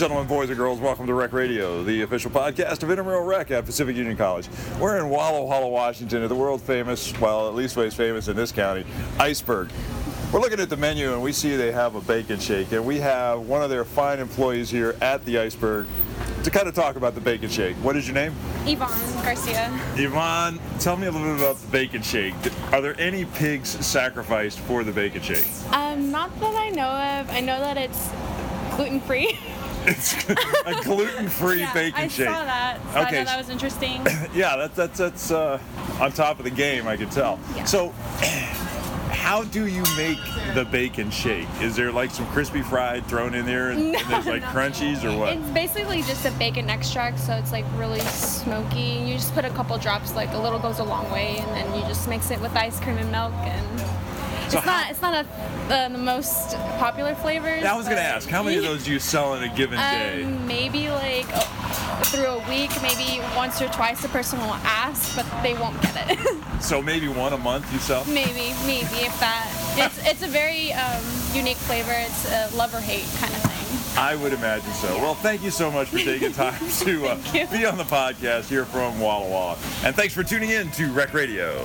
gentlemen, boys and girls, welcome to Rec Radio, the official podcast of Intramural Rec at Pacific Union College. We're in Walla Walla, Washington, at the world famous, well, at least ways famous in this county, Iceburg. We're looking at the menu and we see they have a bacon shake, and we have one of their fine employees here at the Iceburg to kind of talk about the bacon shake. What is your name? Yvonne Garcia. Yvonne, tell me a little bit about the bacon shake. Are there any pigs sacrificed for the bacon shake? Um, not that I know of. I know that it's gluten free. It's a gluten-free yeah, bacon I shake. saw that. So Okay. I thought that was interesting. Yeah, that's that's that's uh, on top of the game. I can tell. Yeah. So, how do you make the bacon shake? Is there like some crispy fried thrown in there, and, and there's like no. crunchies or what? It's basically just a bacon extract, so it's like really smoky. You just put a couple drops, like a little goes a long way, and then you just mix it with ice cream and milk. And So it's how- not it's not a, uh, the most popular flavors. I was gonna ask, how many of those do you sell in a given day? Um, maybe like oh, through a week, maybe once or twice, the person will ask, but they won't get it. So maybe one a month you sell. maybe, maybe if that. It's it's a very um, unique flavor. It's a love or hate kind of thing. I would imagine so. Well, thank you so much for taking time to uh, be on the podcast here from Walla Walla, and thanks for tuning in to Rec Radio.